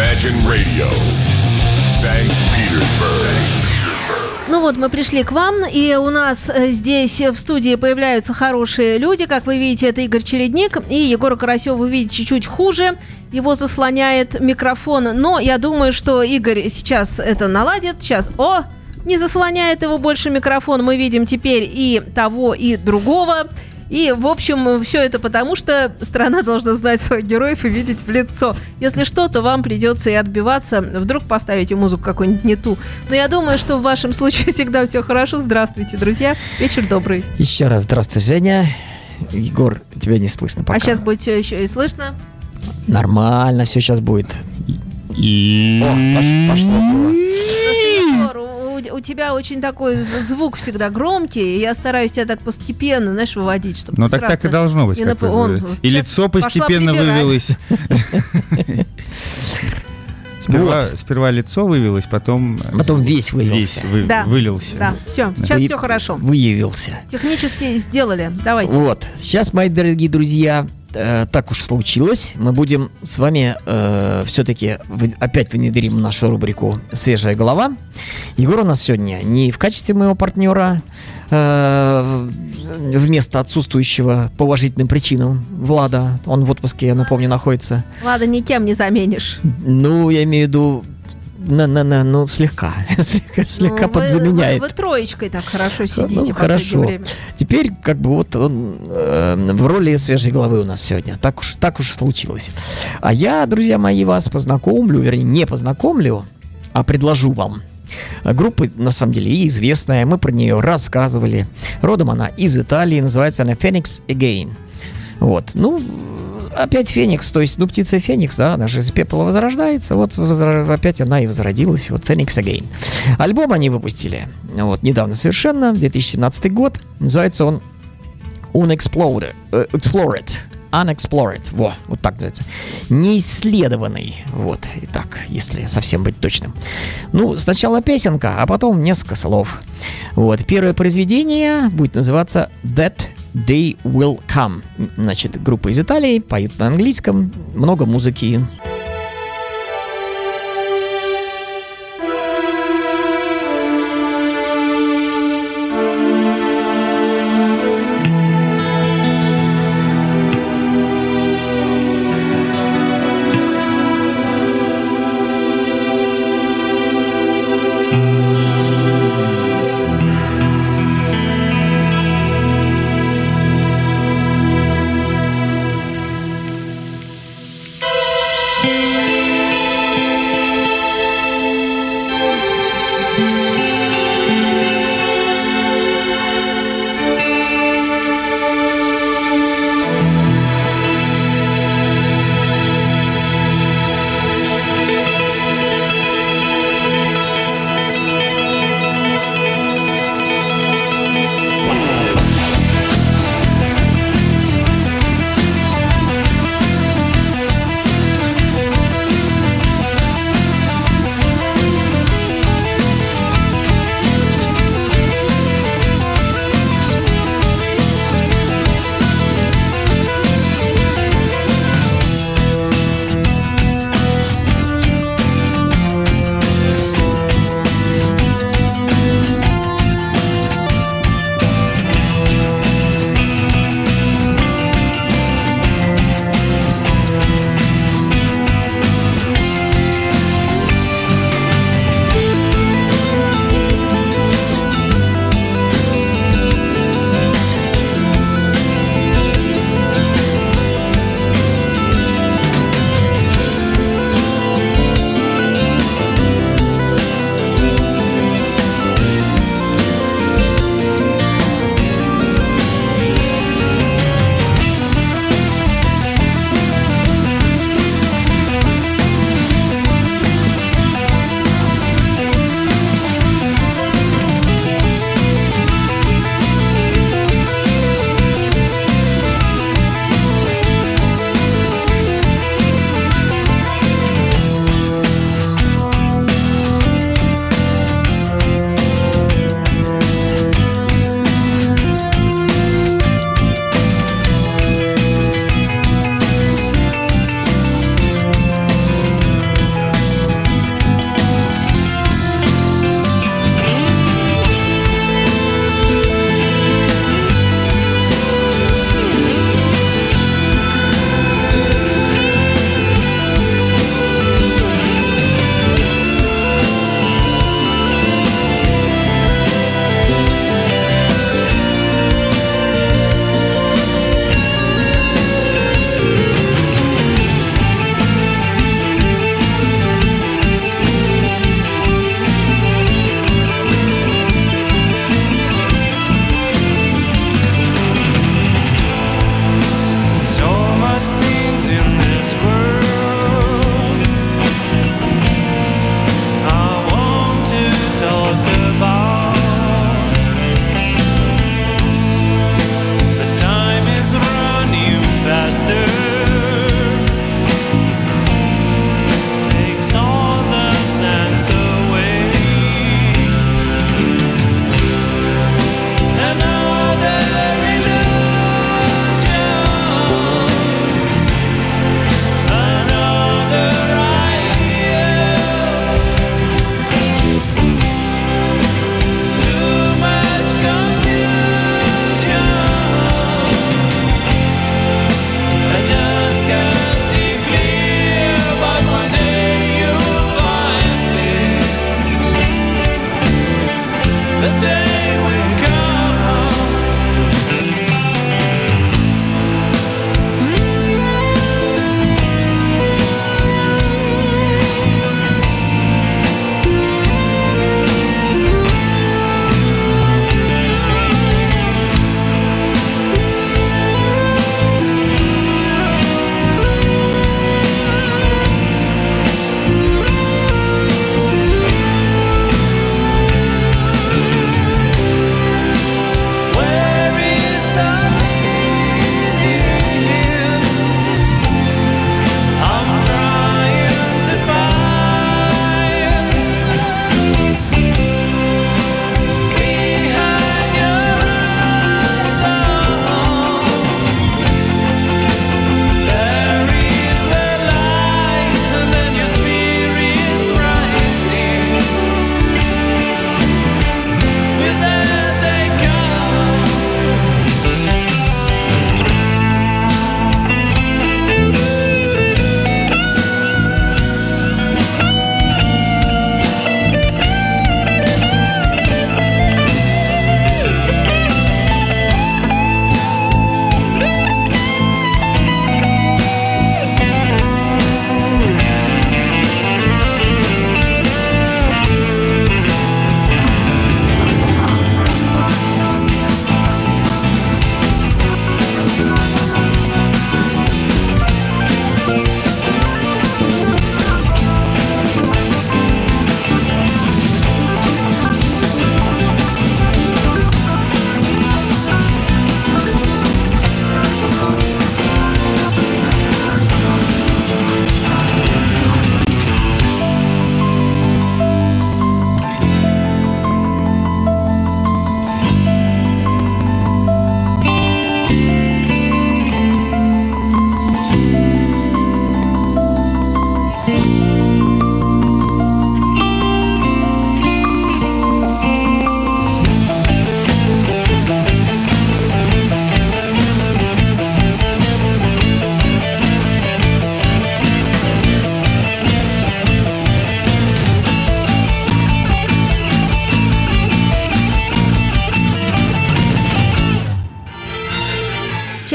Imagine Radio, St. Petersburg. Ну вот, мы пришли к вам, и у нас э, здесь в студии появляются хорошие люди. Как вы видите, это Игорь Чередник, и Егора Карасева вы видите чуть-чуть хуже. Его заслоняет микрофон, но я думаю, что Игорь сейчас это наладит. Сейчас, о, не заслоняет его больше микрофон. Мы видим теперь и того, и другого. И, в общем, все это потому, что страна должна знать своих героев и видеть в лицо. Если что, то вам придется и отбиваться. Вдруг поставите музыку какую-нибудь не ту. Но я думаю, что в вашем случае всегда все хорошо. Здравствуйте, друзья. Вечер добрый. Еще раз здравствуй, Женя. Егор, тебя не слышно пока. А сейчас будет все еще и слышно. Нормально, все сейчас будет. О, пош- пошло дело. У, у тебя очень такой звук всегда громкий, и я стараюсь тебя так постепенно, знаешь, выводить, чтобы Ну так так и должно быть. как нап- он вот И лицо постепенно вывелось. Сперва, сперва лицо вывелось, потом... Потом весь вывелся. Весь вы- Да. вылился. Да, все, сейчас Вы- все хорошо. Выявился. Технически сделали. Давайте. Вот. Сейчас, мои дорогие друзья, э, так уж случилось. Мы будем с вами все-таки опять внедрим нашу рубрику «Свежая голова». Егор у нас сегодня не в качестве моего партнера, э, вместо отсутствующего по уважительным причинам Влада. Он в отпуске, я напомню, находится. Ладно, никем не заменишь. Ну, я имею в виду, на, на, на, ну, слегка, слегка, слегка Ну, вы- подзаменяет. Вы, вы троечкой так хорошо сидите Ну, в последнее хорошо. время. Теперь, как бы, вот он э, в роли свежей головы у нас сегодня. Так уж, так уж случилось. А я, друзья мои, вас познакомлю, вернее, не познакомлю, а предложу вам. Группа, на самом деле, и известная, мы про нее рассказывали. Родом она из Италии, называется она Phoenix Again. Вот, ну, опять Феникс, то есть, ну, птица Феникс, да, она же из пепла возрождается, вот возра- опять она и возродилась, вот Phoenix Again. Альбом они выпустили, вот, недавно совершенно, 2017 год, называется он Unexplored, э, Explored, Unexplored, во, вот так называется. Неисследованный, вот, и так, если совсем быть точным. Ну, сначала песенка, а потом несколько слов. Вот, первое произведение будет называться That Day Will Come. Значит, группа из Италии, поют на английском, много музыки.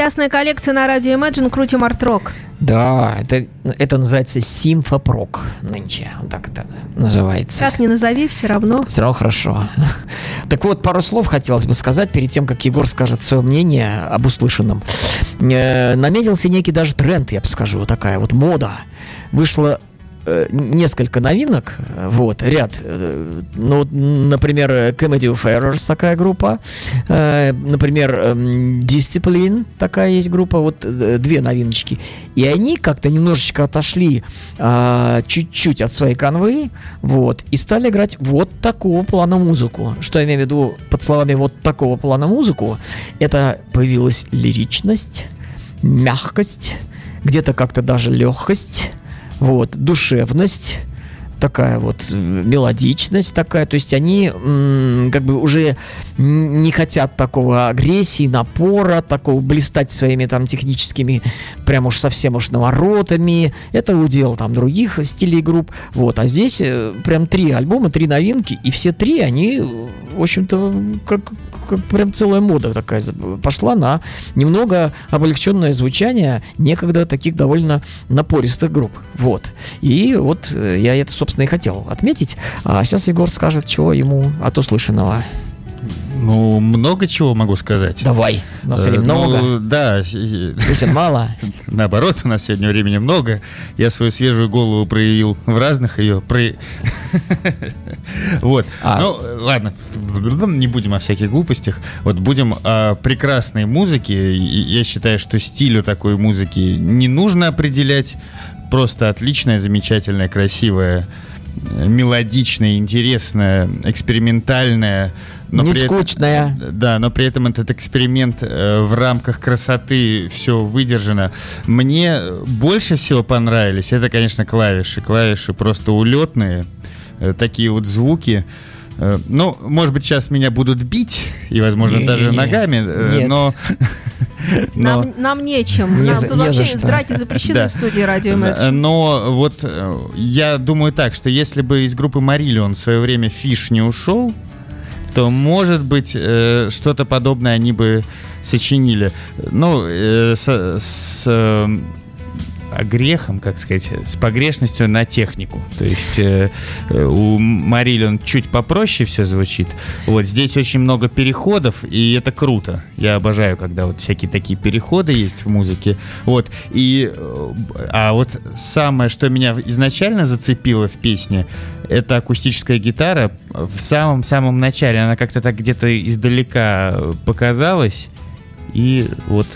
Частная коллекция на радио Imagine крутим арт-рок. Да, это, это называется симфопрок нынче. Вот так это называется. Как ни назови, все равно. Все равно хорошо. Так вот, пару слов хотелось бы сказать перед тем, как Егор скажет свое мнение об услышанном. Э, наметился некий даже тренд, я бы скажу, вот такая вот мода. Вышла несколько новинок, вот, ряд. э, Ну, например, Comedy of Errors такая группа, э, например, эм, Discipline такая есть группа, вот э, две новиночки. И они как-то немножечко отошли а, чуть-чуть от своей канвы, вот, и стали играть вот такого плана музыку. Что я имею в виду под словами вот такого плана музыку? Это появилась лиричность, мягкость, где-то как-то даже легкость, вот, душевность, такая вот э, мелодичность такая, то есть они как бы уже не хотят такого агрессии, напора, такого блистать своими там техническими, прям уж совсем уж наворотами, это удел там других стилей групп, вот, а здесь э, прям три альбома, три новинки, и все три, они, э, в общем-то, как прям целая мода такая пошла на немного облегченное звучание некогда таких довольно напористых групп. Вот. И вот э, я это, собственно, и хотел отметить. А сейчас Егор скажет, чего ему от услышанного. Ну, много чего могу сказать. Давай. У нас Э, времени много. Ну, да, Песен мало. наоборот, у нас сегодня времени много. Я свою свежую голову проявил в разных ее... Вот. А. Ну, ладно, не будем о всяких глупостях. Вот будем о прекрасной музыке. Я считаю, что стилю такой музыки не нужно определять. Просто отличная, замечательная, красивая, э, мелодичная, интересная, экспериментальная. Но Не скучная. да, но при этом этот эксперимент э, в рамках красоты все выдержано. Мне больше всего понравились, это, конечно, клавиши. Клавиши просто улетные, э, такие вот звуки. Э, ну, может быть, сейчас меня будут бить, и, возможно, Не, даже не, ногами, э, Нет. но... но- Нам, нам нечем. Не нам за- тут не вообще драки запрещены Да. в студии радио Imagine. Но вот я думаю так, что если бы из группы Мариллион в свое время Фиш не ушел, то, может быть, э, что-то подобное они бы сочинили. Ну, э, с, с, э, грехом, как сказать, с погрешностью на технику. То есть э, э, у Мариллион чуть попроще все звучит. Вот здесь очень много переходов, и это круто. Я обожаю, когда вот всякие такие переходы есть в музыке. Вот. И, э, а вот самое, что меня изначально зацепило в песне, это акустическая гитара. В самом-самом начале она как-то так где-то издалека э, показалась, и вот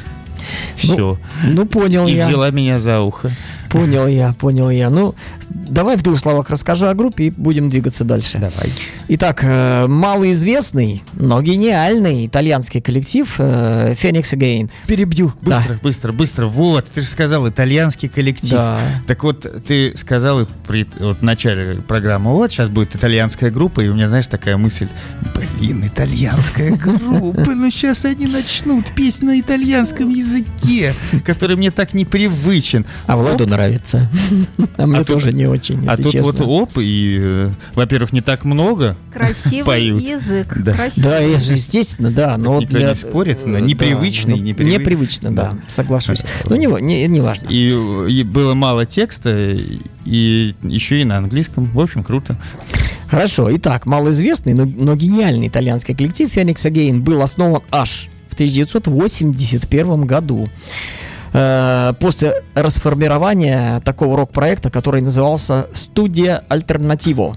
все. Ну, понял и я. взяла меня за ухо. Понял я, понял я. Ну, давай в двух словах расскажу о группе и будем двигаться дальше. Давай. Итак, э, малоизвестный, но гениальный итальянский коллектив э, Phoenix Again. Перебью. Быстро, быстро, быстро. Вот, ты же сказал итальянский коллектив. Да. Так вот, ты сказал при вот, в начале программы, вот сейчас будет итальянская группа, и у меня, знаешь, такая мысль, блин, итальянская группа, ну сейчас они начнут петь на итальянском языке, который мне так непривычен. А Владу нравится. А мне тоже не очень, А тут вот оп, и, э, во-первых, не так много. Красивый поют. язык. Да. Естественно, да, но Никто не спорит, э, непривычный, непривычно, да, соглашусь. Ну, не, ва- не, не важно. И, и было мало текста, и еще и на английском. В общем, круто. Хорошо, итак, малоизвестный, но, но гениальный итальянский коллектив Phoenix Again был основан аж в 1981 году. Э, После расформирования такого рок-проекта, который назывался «Студия Альтернативо».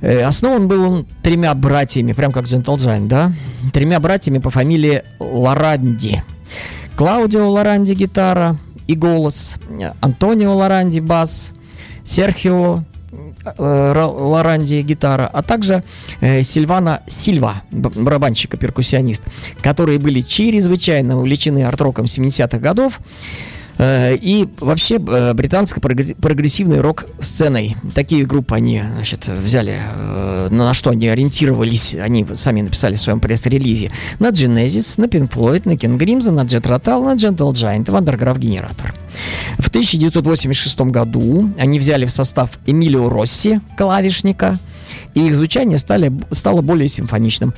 Э, Основан был он тремя братьями, прям как Gentle Giant, да? Тремя братьями по фамилии Лоранди. Клаудио Лоранди гитара и голос, Антонио Лоранди бас, Серхио Лоранди гитара, а также э, Сильвана Сильва, барабанщик и перкуссионист, которые были чрезвычайно увлечены арт-роком 70-х годов. э, и вообще э, британской прогре- прогрессивной рок-сценой. Такие группы они значит, взяли, э, на что они ориентировались, они сами написали в своем пресс-релизе, на Genesis, на Pink Floyd, на King Crimson, на Jet Rotal, на Gentle Giant, в Underground Generator. В 1986 году они взяли в состав Эмилио Росси, клавишника, и их звучание стали, стало более симфоничным.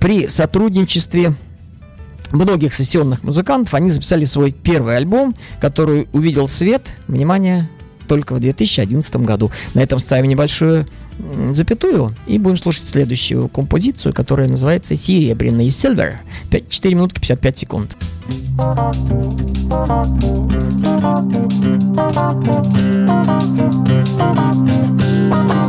При сотрудничестве многих сессионных музыкантов. Они записали свой первый альбом, который увидел свет, внимание, только в 2011 году. На этом ставим небольшую запятую и будем слушать следующую композицию, которая называется «Серебряный Silver». 5, 4 минутки 55 секунд. Thank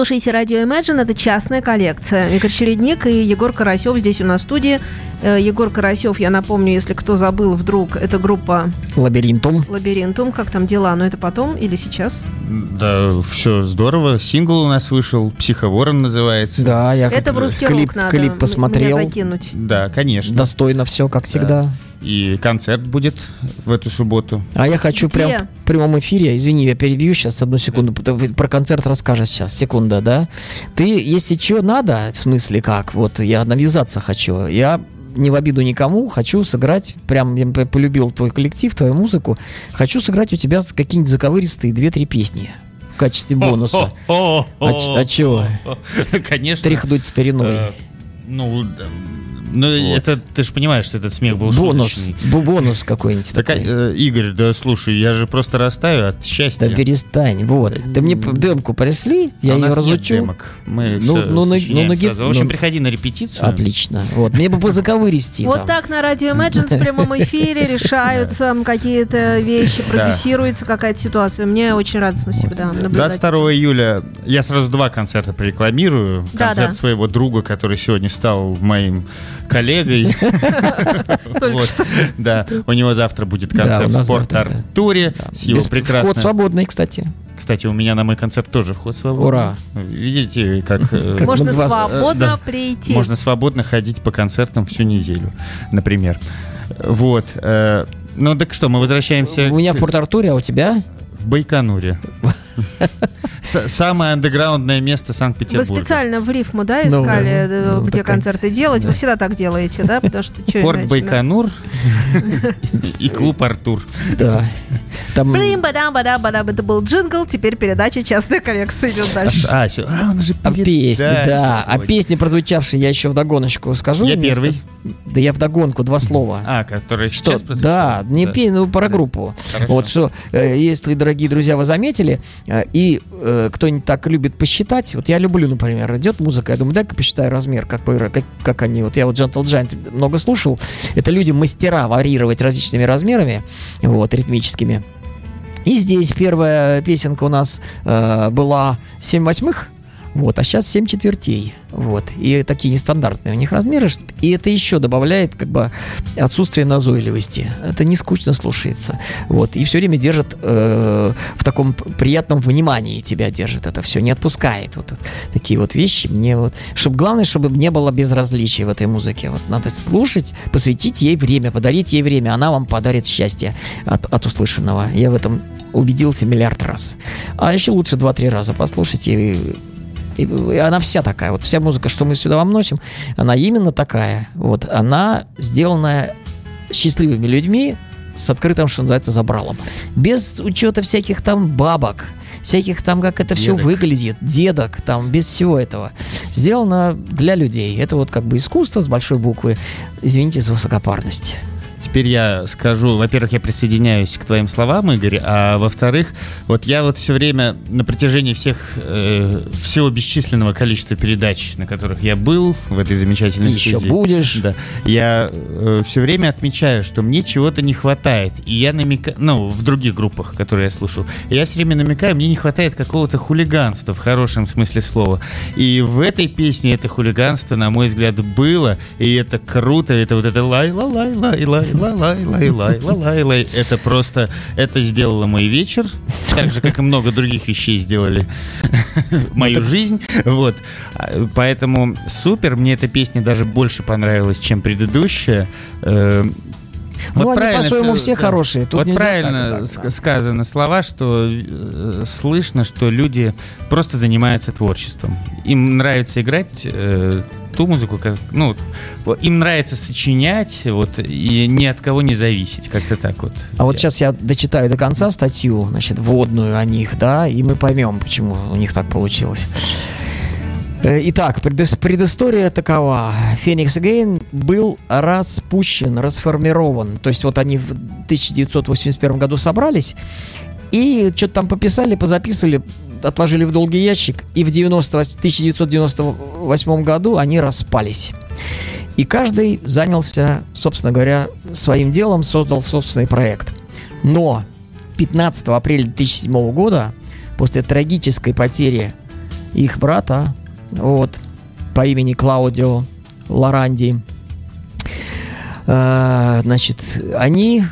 слушаете радио Imagine, это частная коллекция. Игорь Чередник и Егор Карасев здесь у нас в студии. Э, Егор Карасев, я напомню, если кто забыл вдруг, это группа Лабиринтум. Лабиринтум. Как там дела? Но это потом или сейчас? Да, все здорово. Сингл у нас вышел, «Психоворон» называется. Да, я Это в русский клип, рок надо клип посмотрел. мне закинуть. Да, конечно. Достойно все, как всегда. И концерт будет в эту субботу. А я хочу Где? прям в прямом эфире, извини, я перебью сейчас одну секунду, про концерт расскажешь сейчас, секунда, да? Ты, если что надо, в смысле как, вот я навязаться хочу, я не в обиду никому, хочу сыграть, прям я полюбил твой коллектив, твою музыку, хочу сыграть у тебя какие-нибудь заковыристые две-три песни в качестве бонуса. О, А а чего? Конечно. Тряхнуть стариной. Э, Ну, да, ну это ты же понимаешь, что этот смех был Бонус, шуточный. бонус какой-нибудь Так, такой. э, Игорь, да слушай, я же просто растаю от Да счастья. перестань, вот. Ты мне демку пришли, я А у ее разучу. демок. Мы Ну, всё ну, ну, на гит- сразу. В общем, ну, приходи на репетицию. Отлично. Вот. Мне бы по заковыристи Вот так на радио Imagine в прямом эфире решаются какие-то вещи, продюсируется какая-то ситуация. Мне очень радостно всегда наблюдать. 22 июля я сразу два концерта прорекламирую. Да, Концерт да. своего друга, который сегодня стал моим коллегой. Да, у него завтра будет концерт в Порт-Артуре с его Без- Вход прекрасным... свободный, кстати. Кстати, у меня на мой концерт тоже вход свободный. Ура. Видите, как... э, Как Можно свободно да. прийти. Можно свободно ходить по концертам всю неделю, например. Вот. э, Ну так что, мы возвращаемся У меня в Порт-Артуре, а у тебя? в Байконуре. Самое андеграундное место Вы Санкт-Петербурга. специально в рифму, да, Ну, искали, да. э, Ну, где такая- концерты делать? Вы всегда так делаете, да? Потому что что Порт иначе, да? Байконур и клуб Артур. Да. Там... Блин, бадам, бадам, бадам, это был джингл, теперь передача «Частная коллекция» идет дальше. А, всё. А, он же А песни, да. А песни, прозвучавшие, я еще вдогоночку скажу. Я первый. Да я вдогонку, два слова. А, который Что, сейчас да, не Да. пей, ну про Да. группу. Вот что, э, если, дорогие друзья, вы заметили, и э, кто-нибудь так любит посчитать, вот я люблю, например, идет музыка, я думаю, дай-ка посчитаю размер, как, как, как они, вот я вот Gentle Giant много слушал, это люди мастера варьировать различными размерами, вот, ритмическими. И здесь первая песенка у нас э, была 7 восьмых, вот, а сейчас 7 четвертей. Вот. И такие нестандартные у них размеры. И это еще добавляет как бы отсутствие назойливости. Это не скучно слушается. Вот. И все время держит э, в таком приятном внимании тебя держит это все, не отпускает. Вот это- такие вот вещи. Мне вот. Чтоб, главное, чтобы не было безразличия в этой музыке. Вот надо слушать, посвятить ей время, подарить ей время. Она вам подарит счастье от, от услышанного. Я в этом убедился миллиард раз. А еще лучше два-три раза послушать и и, и она вся такая. Вот вся музыка, что мы сюда вам носим, она именно такая. Вот она сделана счастливыми людьми с открытым, что называется, забралом. Без учета всяких там бабок, всяких там, как это все Дедок. выглядит, дедок, там, без всего этого. Сделано для людей. Это вот как бы искусство с большой буквы. Извините за высокопарность. Теперь я скажу, во-первых, я присоединяюсь к твоим словам, Игорь, а во-вторых, вот я вот все время на протяжении всех э, всего бесчисленного количества передач, на которых я был в этой замечательной Еще студии, будешь. да, я все время отмечаю, что мне чего-то не хватает, и я намекаю, ну в других группах, которые я слушал, я все время намекаю, мне не хватает какого-то хулиганства в хорошем смысле слова, и в этой песне это хулиганство, на мой взгляд, было, и это круто, это вот это лай лай-лай-лай-лай-лай-лай. Это просто, это сделало мой вечер, так же, как и много других вещей сделали мою жизнь. Вот. А, поэтому супер, мне эта песня даже больше понравилась, чем предыдущая э, Э, Ну, они по-своему все да. хорошие. Тут вот правильно так, да. сказаны слова, что э, слышно, что люди просто занимаются творчеством. Им нравится играть э, ту музыку, как, ну, вот, им нравится сочинять, вот, и ни от кого не зависеть, как-то так вот. А вот сейчас я дочитаю до конца статью, значит, вводную о них, да, и мы поймем, почему у них так получилось. Э, Итак, предыс- предыстория такова. Феникс Again был распущен, расформирован. То есть вот они в 1981 году собрались и что-то там пописали, позаписывали, отложили в долгий ящик, и в 98 1998 году они распались. И каждый занялся, собственно говоря, своим делом, создал собственный проект. Но 15 апреля 2007 года, после трагической потери их брата, вот, по имени Клаудио Лоранди. Э, Значит, они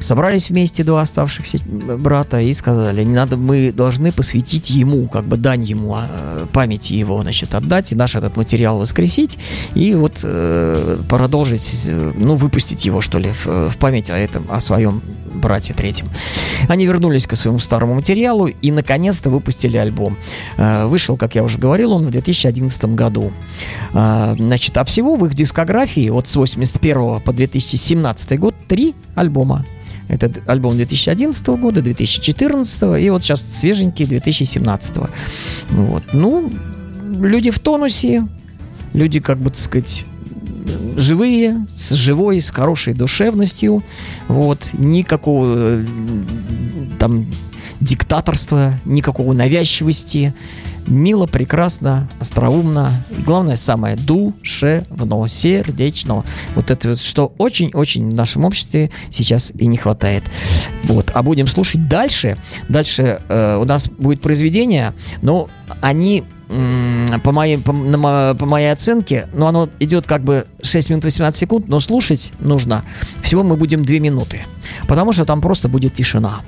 собрались вместе два оставшихся брата и сказали, не надо, мы должны посвятить ему, как бы дань ему, а, памяти его, значит, отдать и наш этот материал воскресить и вот э, продолжить, э, ну, выпустить его, что ли, в, в память о этом, о своем брате третьем. Они вернулись к своему старому материалу и, наконец-то, выпустили альбом. Э, Вышел, как я уже говорил, он в 2011 году. А, Значит, а всего в их дискографии вот с 81 по 2017 год три альбома. Это альбом 2011 года, 2014 и вот сейчас свеженький 2017. Вот. Ну, люди в тонусе, люди, как бы, так сказать, живые, с живой, с хорошей душевностью. Вот. Никакого э, там диктаторства, никакого навязчивости. Мило, прекрасно, остроумно. И главное, самое душевно, сердечно. Вот это вот, что очень-очень в нашем обществе сейчас и не хватает. Вот. А будем слушать дальше. Дальше э, у нас будет произведение, но они по моей, по, на по моей оценке, ну, оно идет как бы 6 минут 18 секунд, но слушать нужно. Всего мы будем 2 минуты. Потому что там просто будет тишина.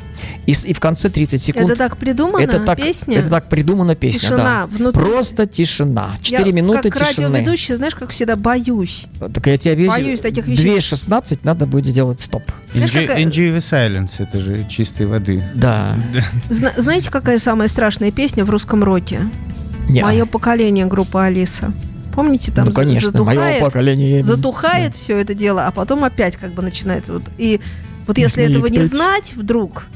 И, и в конце 30 секунд... Это так придумано, это так, песня? это так придумана песня, Тишина да. внутри. Просто тишина. 4 Я минуты как тишины. радиоведущий, знаешь, как всегда, боюсь. Так я тебе объясню. Боюсь таких вещей. 2.16 надо будет сделать стоп. Enjoy, какая- enjoy the silence, это же чистой воды. Да. Зна- знаете, какая самая страшная песня в русском роке? Не. Мое поколение группа Алиса. Помните, там ну, конечно, мое затухает, поколение. затухает все это дело, а потом опять как бы начинается. Вот. И вот Не если этого не петь. знать вдруг,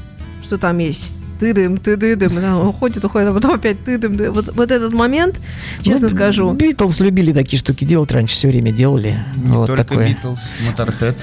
что там есть, ты дым, ты дым, да, уходит, уходит, а потом опять ты дым. дым. Вот, вот этот момент, честно Ну, скажу, Битлз любили такие штуки делать, раньше все время делали. Не вот только такое. Битлз, Motorhead.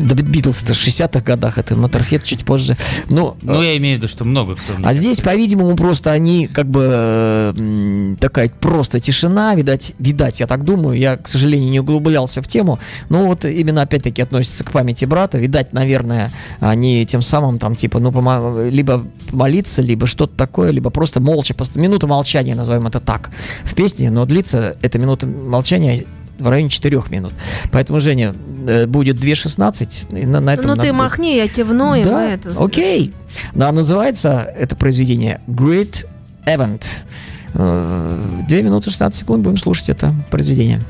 Да, Битлз это в 60-х годах, это Motorhead чуть позже. Ну, Ну, я имею в виду, что много кто. А здесь, по-видимому, просто они как бы такая просто тишина, видать, видать, я так думаю, я, к сожалению, не углублялся в тему, но вот именно опять-таки относится к памяти брата, видать, наверное, они тем самым там типа, ну, помо- либо молиться, либо что-то такое, либо просто молча, просто минута молчания, назовем это так, в песне, но длится эта минута молчания в районе 4 минут. Поэтому, Женя, э, будет 2.16. И на, на этом ну ты махни, я кивну, и мы да, это... окей. Ну, а называется это произведение Great Event. Э, Две минуты 16 секунд будем слушать это произведение.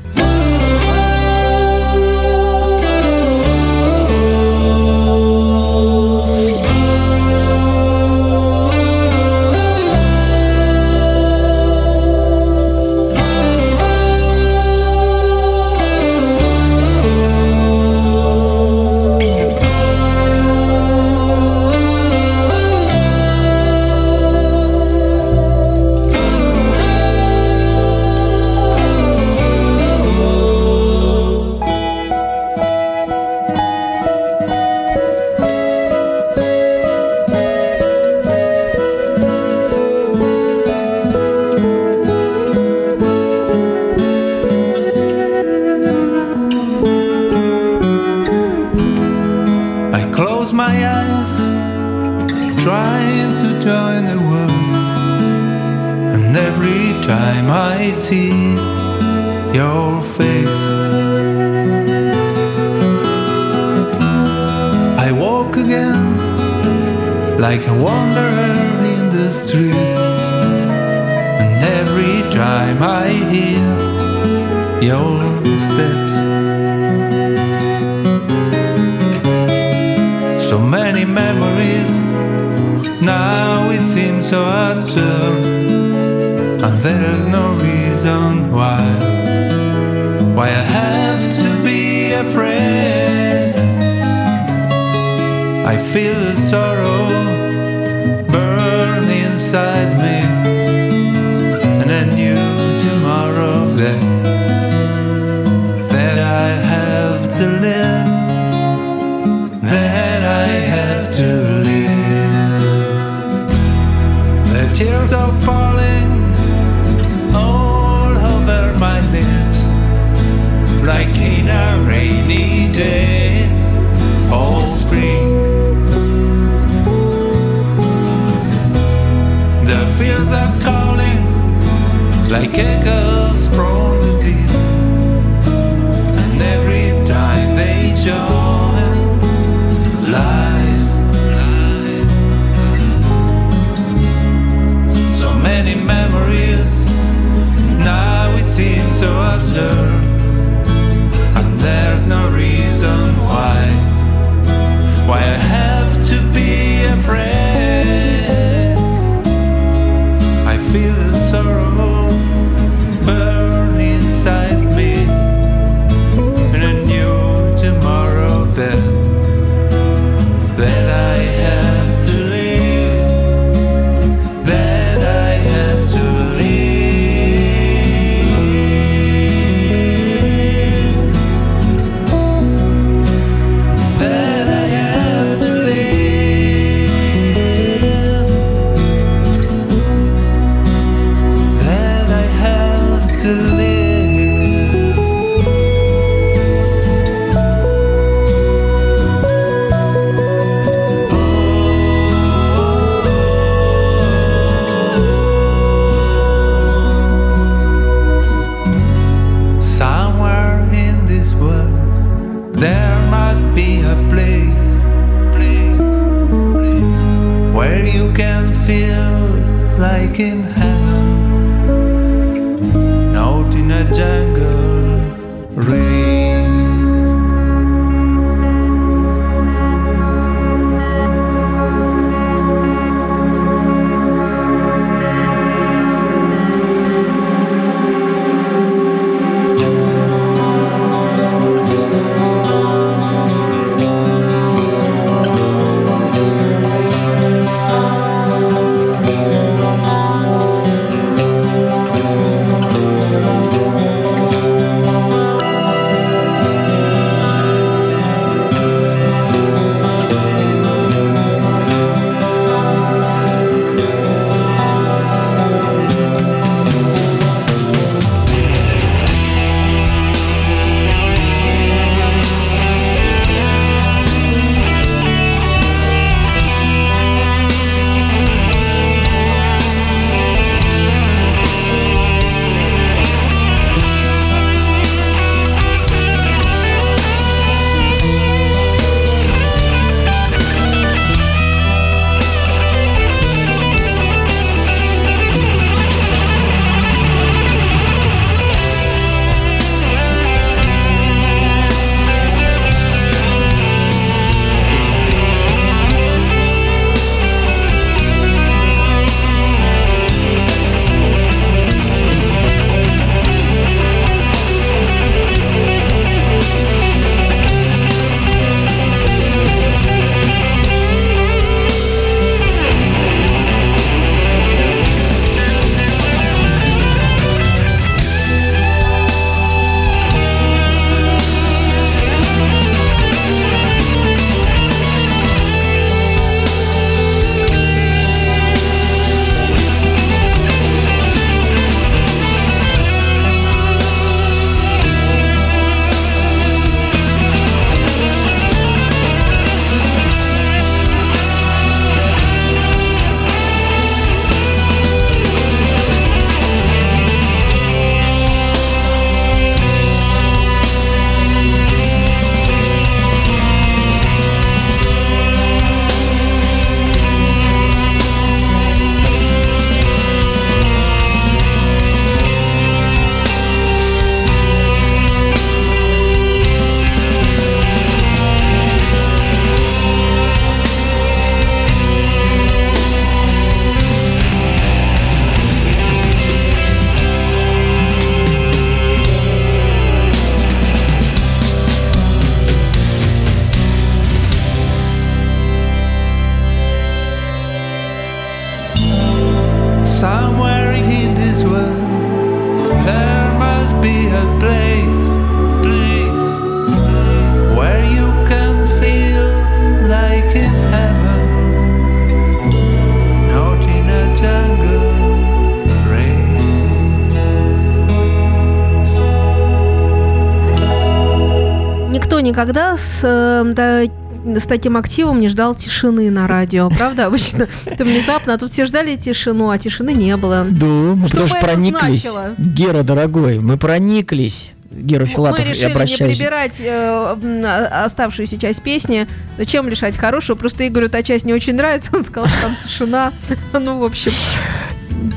С э, да, с таким активом не ждал тишины на радио, правда? Обычно это внезапно, а тут все ждали тишину, а тишины не было. Да, мы Что тоже прониклись. значило? Гера, дорогой, мы прониклись. Гера Филатов, Мы я решили не обращаюсь. прибирать э, а- оставшуюся часть песни. Зачем лишать хорошую? Просто Игорю та часть не очень нравится. Он сказал, что там тишина. Ну, в общем,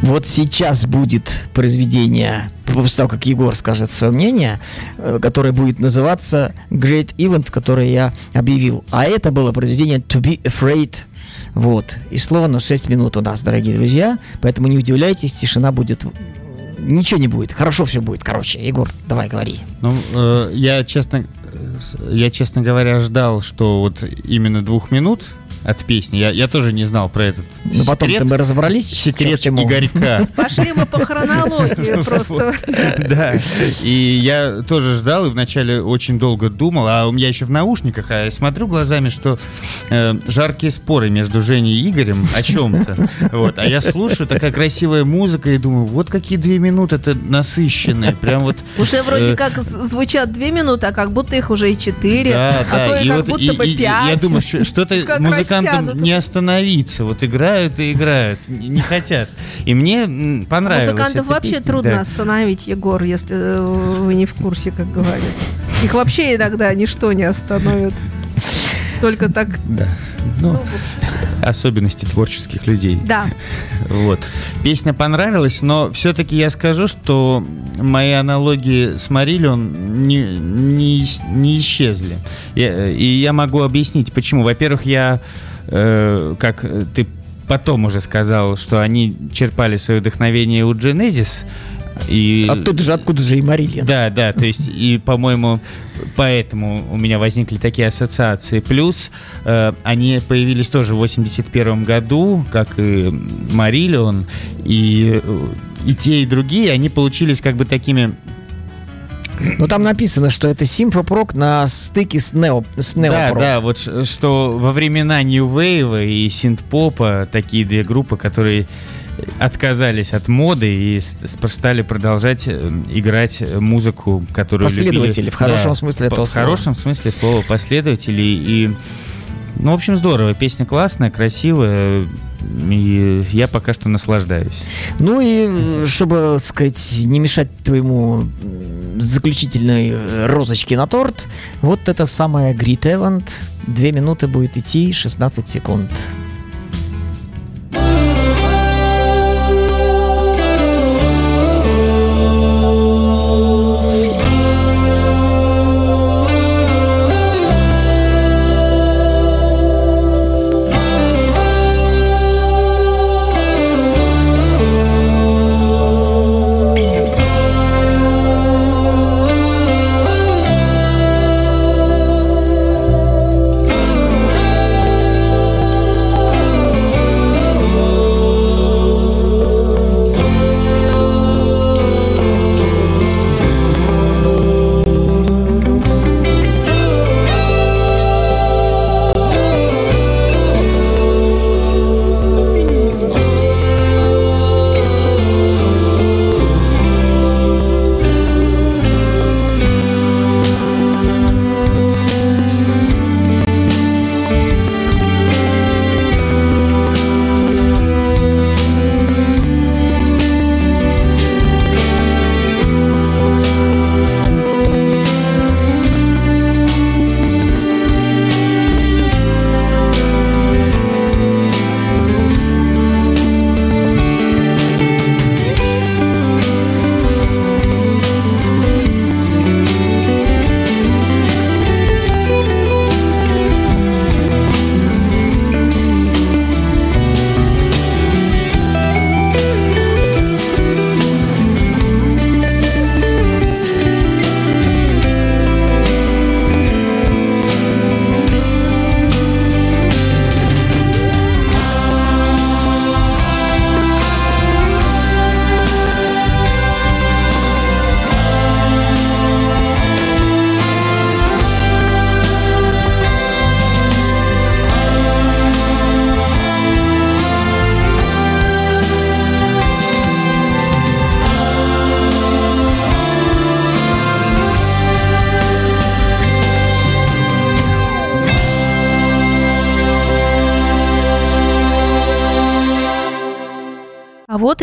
Вот сейчас будет произведение, после того, как Егор скажет свое мнение, э, которое будет называться Great Event, которое я объявил. А это было произведение To Be Afraid. Вот. И слово на 6 минут у нас, дорогие друзья. Поэтому не удивляйтесь, тишина будет. Ничего не будет. Хорошо все будет. Короче, Егор, давай говори. Ну, э, я честно, э, я честно говоря ждал, что вот именно двух минут от песни. Я, я тоже не знал про этот Но потом-то секрет. мы разобрались, секрет чему. Игорька. пошли мы по хронологии просто. Да. И я тоже ждал и вначале очень долго думал, а у меня еще в наушниках, а я смотрю глазами, что э, жаркие споры между Женей и Игорем о чем-то. Вот. А я слушаю, такая красивая музыка, и думаю, вот какие две минуты это насыщенные. Прям вот. Уже вроде э, как з- звучат две минуты, а как будто их уже и четыре. Да, а да, то и, как будто бы пять. я думаю, что- что-то Как музыкантам не остановиться, вот играют и играют, не хотят. И мне понравилось. Музыкантов вообще песня, трудно да. остановить, Егор, если э, вы не в курсе, как говорится. Их вообще иногда ничто не остановит. Только так. Да. Ну, особенности творческих людей. Да. Вот. Песня понравилась, но все-таки я скажу, что мои аналогии с Марилион не, не, не исчезли. Я- и я могу объяснить, почему. Во-первых, я, э, как ты потом уже сказал, что они черпали свое вдохновение у Genesis. И... Оттуда же, откуда же и Марилья. Да, да, то есть, и, по-моему, поэтому у меня возникли такие ассоциации. Плюс э, они появились тоже в 81 году, как и Марилион, и, э, и те, и другие, они получились как бы такими... Ну там написано, что это симфопрок на стыке с нео, с Да, неопрок. да, вот ш- что во времена New Wave и синт-попа такие две группы, которые отказались от моды и стали продолжать э, играть музыку, которую Последователи, любили. в хорошем Да, смысле этого В слова. хорошем смысле слова последователи и ну, в общем, здорово. Песня классная, красивая. И я пока что наслаждаюсь. Ну и, э, чтобы, сказать, не мешать твоему заключительной э, розочке на торт, вот это самое Great Event. Две минуты будет идти, 16 секунд.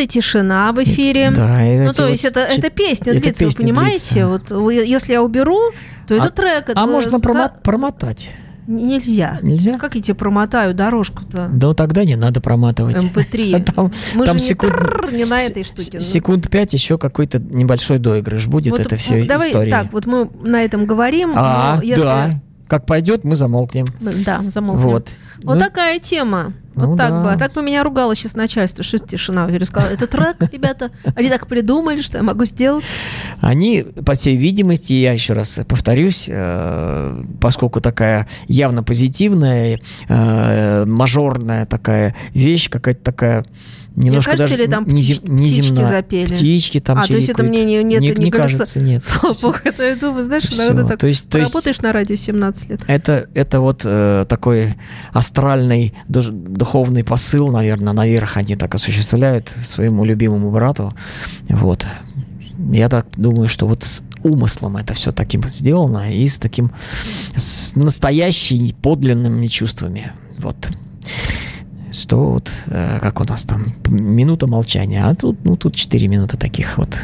И тишина в эфире. Да, и Ну, то вот есть это, чет- это песня эта длится, вы песня понимаете? длится. Вот вы- если я уберу, то это А- трек. это А можно за- промо- промотать? Нельзя. Нельзя? Как я тебе промотаю дорожку-то? Да тогда не надо проматывать. MP3. Там, Мы там же не, секунд, не на этой штуке. секунд пять еще какой-то небольшой доигрыш будет. Вот, это все давай история. так, вот мы на этом говорим. а, если- да. Как пойдет, мы замолкнем. Да, замолкнем. Вот. Вот Ну, такая тема. Вот Ну так да. бы. А так бы меня ругало сейчас начальство. Что тишина? Я сказала, это трек, ребята. Они так придумали, что я могу сделать. Они, по всей видимости, я еще раз повторюсь, э, поскольку такая явно позитивная, э, мажорная такая вещь, какая-то такая немножко кажется, даже или там птич- птички неземная. запели? Птички там А, то есть это мне не- нет, не, не не кажется? кажется, нет. Слава богу, это я думаю, знаешь, Всё. иногда так То есть- то есть- работаешь на радио 17 лет. Это, это вот э, такой астральный душ- духовный посыл, наверное, наверх они так осуществляют своему любимому брату. Вот. Я так думаю, что вот с умыслом это все таким сделано и с таким с настоящими подлинными чувствами. Вот. Что вот, э, как у нас там, минута молчания, а тут, ну, тут 4 минуты таких вот.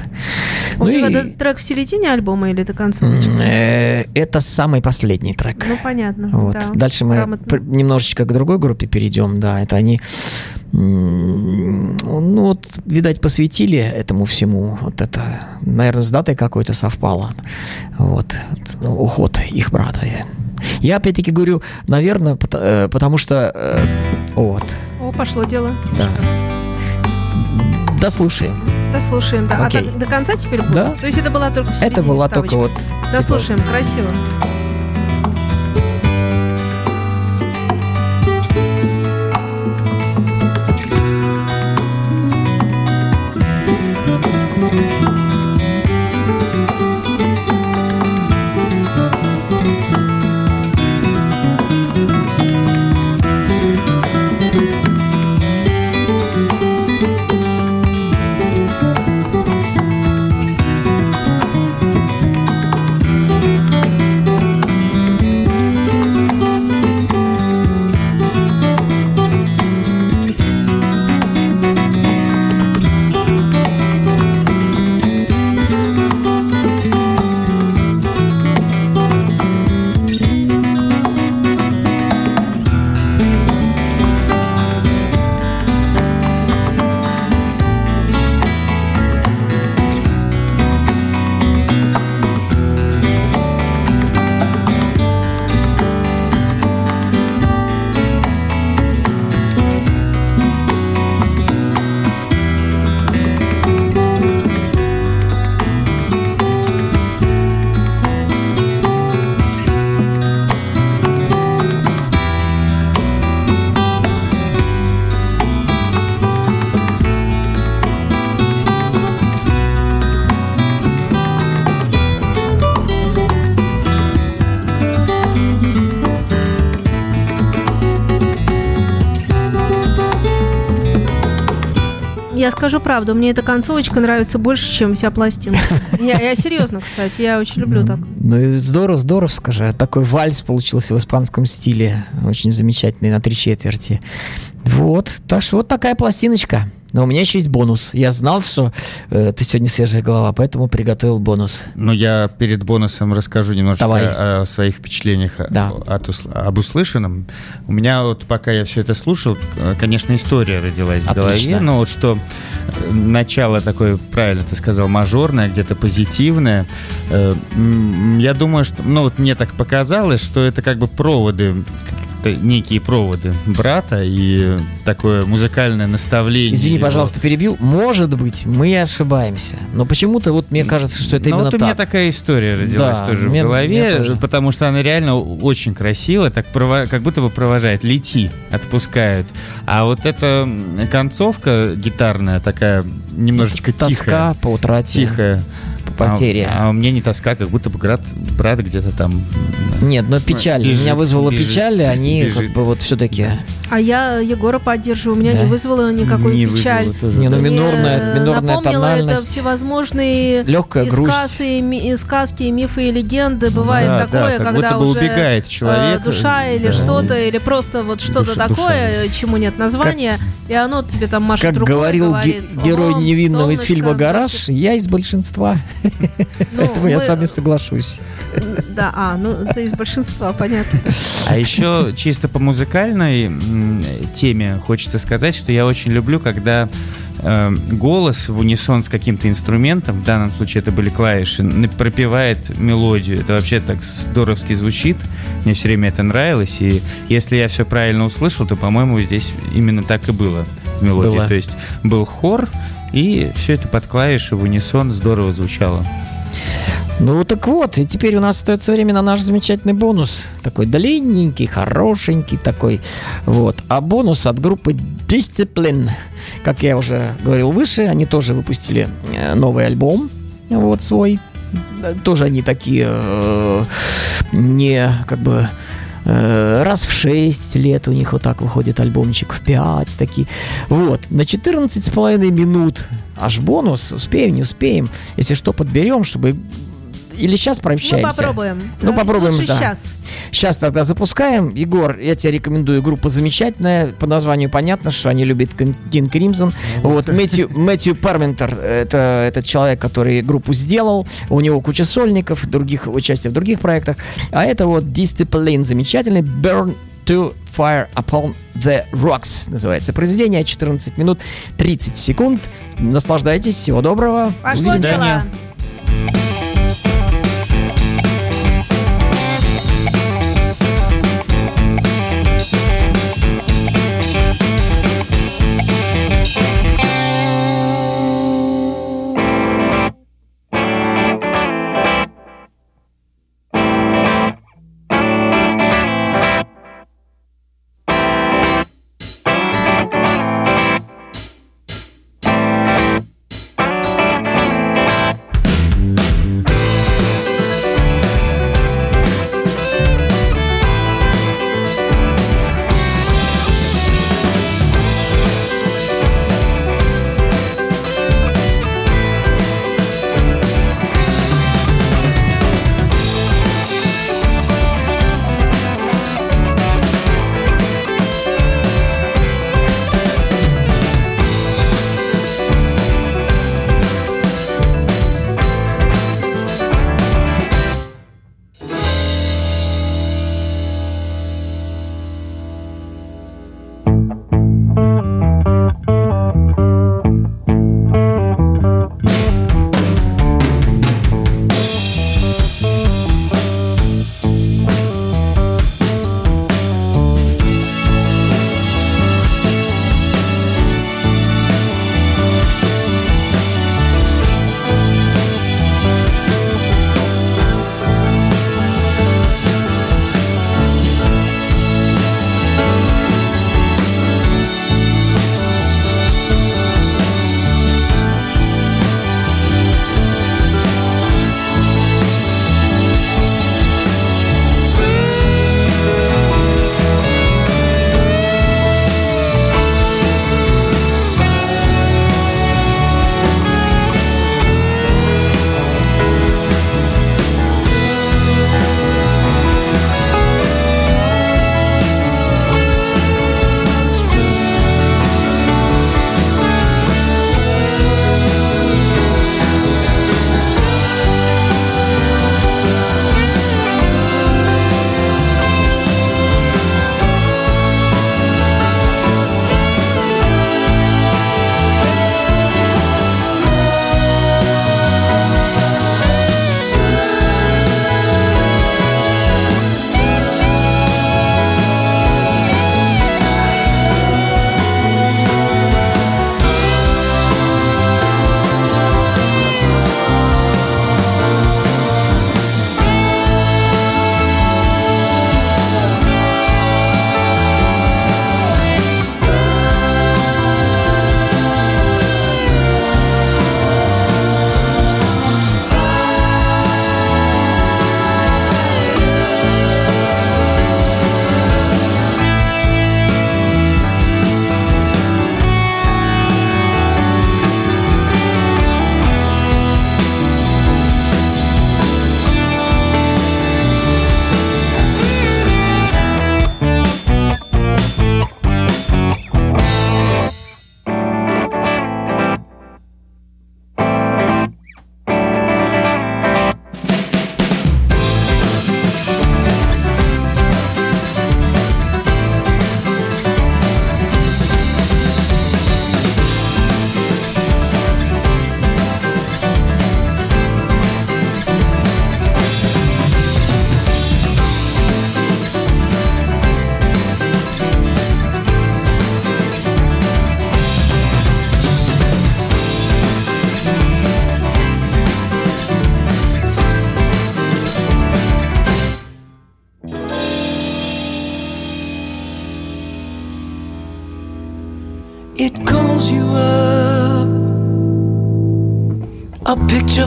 У Ну тебя и- это трек в середине альбома или это концовочка? Э, Это самый последний трек. Ну, понятно. Вот. да. Дальше мы Грамотно. немножечко к другой группе перейдем. Да, это они, ну вот, видать, посвятили этому всему. Вот это, наверное, с датой какой-то совпало. Вот, Вот, ну, уход их брата. Я опять-таки говорю, наверное, пот- э, потому что, э, вот, О, пошло дело. да. Дослушаем. Дослушаем, да. Окей. А так до конца теперь будет? Да. То есть это была только Это была вставочка? только вот... типа, Дослушаем, красиво. Скажу правду, мне эта концовочка нравится больше, чем вся пластинка. Я, я серьезно, кстати, я очень люблю так. Ну и здорово, здорово, скажи. Такой вальс получился в испанском стиле. Очень замечательный на три четверти. Вот. Так что вот такая пластиночка. Но у меня еще есть бонус. Я знал, что э, ты сегодня свежая голова, поэтому приготовил бонус. Ну, я перед бонусом расскажу немножко Давай. о своих впечатлениях о- Да. от об услышанном. У меня вот пока я все это слушал, э, конечно, история родилась в Отлично. голове, но вот что э, начало такое, правильно ты сказал, мажорное, где-то позитивное. Э, Я думаю, что, ну вот мне так показалось, что это как бы проводы некие проводы брата и такое музыкальное наставление. Извини, пожалуйста, перебью. Может быть, мы и ошибаемся. Но почему-то вот мне кажется, что это Ну именно вот у меня так. такая история родилась Да, тоже мне- в голове, тоже. потому что она реально очень красивая, так прово- как будто бы провожает, лети, отпускают. А вот эта концовка гитарная такая немножечко Тоска тихая, по утрате. тихая, потеря. А, а мне не тоска, как будто бы брат, брат где-то там. Нет, но печаль. бежит, Меня вызвала бежит, печаль, они как бежит. бы вот все-таки... А я Егора поддерживаю, у меня Да? не вызвало никакой не печаль. вызвало тоже, Не, ну, да. Мне, минорная- э, минорная тональность. это всевозможные Легкая и грусть. сказки, и, ми- и сказки, и мифы, и легенды. Бывает Да, да, такое, как когда будто бы уже убегает э, человек. душа или Да. что-то, или просто вот что-то Душа- такое, чему нет названия, и оно тебе там машет Как рукой, говорил говорит, герой «О, невинного из фильма «Гараж», я из большинства, ну, поэтому я с вами соглашусь. Да, а, ну ты из большинства, понятно. А еще чисто по музыкальной теме хочется сказать, что я очень люблю, когда э, голос в унисон с каким-то инструментом, в данном случае это были клавиши, пропевает мелодию. Это вообще так здоровски звучит. Мне все время это нравилось. И если я все правильно услышал, то, по-моему, здесь именно так и было в мелодии. Было. То есть был хор, и все это под клавиши в унисон здорово звучало. Ну так вот, и теперь у нас остается время на наш замечательный бонус. Такой длинненький, хорошенький такой. Вот. А бонус от группы Discipline. Как я уже говорил выше, они тоже выпустили э, новый альбом. Вот свой. Тоже они такие э, не как бы раз в 6 лет у них вот так выходит альбомчик, в 5 такие. Вот, на 14 с половиной минут аж бонус, успеем, не успеем. Если что, подберем, чтобы... Или сейчас Мы прообщаемся. попробуем. Ну, попробуем, лучше да. сейчас. Сейчас тогда запускаем. Егор, я тебе рекомендую группа замечательная. По названию понятно, что они любят King Crimson. Вот Мэтью, Мэтью Парментер, это этот человек, который группу сделал. У него куча сольников, других участия в других проектах. А это вот Discipline замечательный. Burn to Fire Upon the Rocks называется произведение. 14 минут 30 секунд. Наслаждайтесь. Всего доброго. Пошло Увидимся. дело.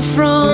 From.